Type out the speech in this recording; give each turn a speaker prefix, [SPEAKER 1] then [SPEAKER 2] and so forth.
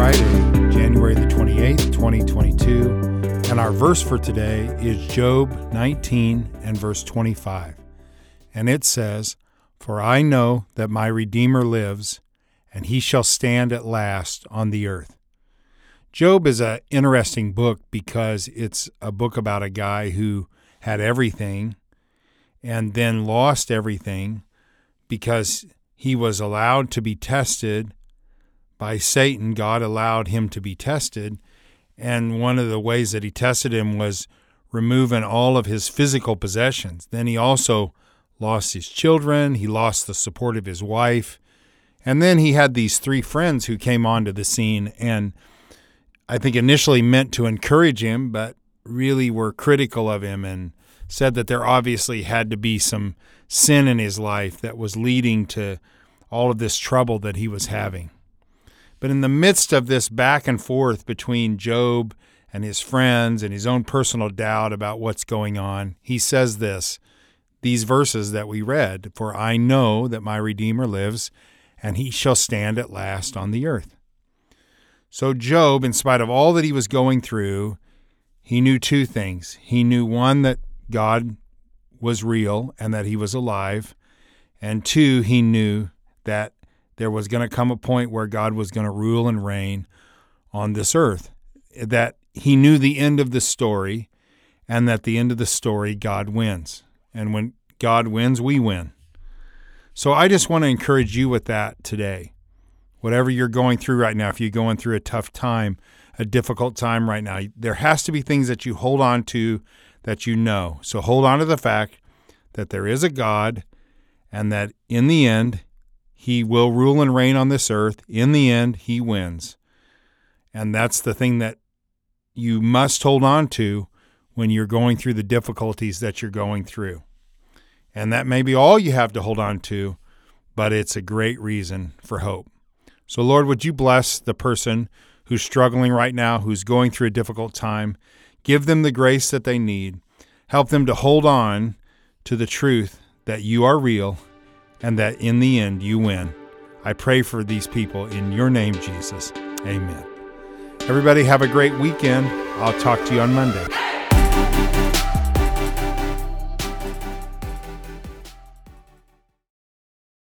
[SPEAKER 1] Friday, January the 28th, 2022, and our verse for today is Job 19 and verse 25. And it says, For I know that my Redeemer lives, and he shall stand at last on the earth. Job is an interesting book because it's a book about a guy who had everything and then lost everything because he was allowed to be tested by Satan. God allowed him to be tested. And one of the ways that he tested him was removing all of his physical possessions. Then he also lost his children, he lost the support of his wife. And then he had these three friends who came onto the scene and I think initially meant to encourage him, but really were critical of him and said that there obviously had to be some sin in his life that was leading to all of this trouble that he was having. But in the midst of this back and forth between Job and his friends and his own personal doubt about what's going on, he says this these verses that we read For I know that my Redeemer lives, and he shall stand at last on the earth. So, Job, in spite of all that he was going through, he knew two things. He knew one, that God was real and that he was alive. And two, he knew that there was going to come a point where God was going to rule and reign on this earth. That he knew the end of the story, and that the end of the story, God wins. And when God wins, we win. So I just want to encourage you with that today. Whatever you're going through right now, if you're going through a tough time, a difficult time right now, there has to be things that you hold on to that you know. So hold on to the fact that there is a God and that in the end, he will rule and reign on this earth. In the end, he wins. And that's the thing that you must hold on to when you're going through the difficulties that you're going through. And that may be all you have to hold on to, but it's a great reason for hope. So, Lord, would you bless the person who's struggling right now, who's going through a difficult time? Give them the grace that they need. Help them to hold on to the truth that you are real and that in the end you win. I pray for these people in your name, Jesus. Amen. Everybody, have a great weekend. I'll talk to you on Monday.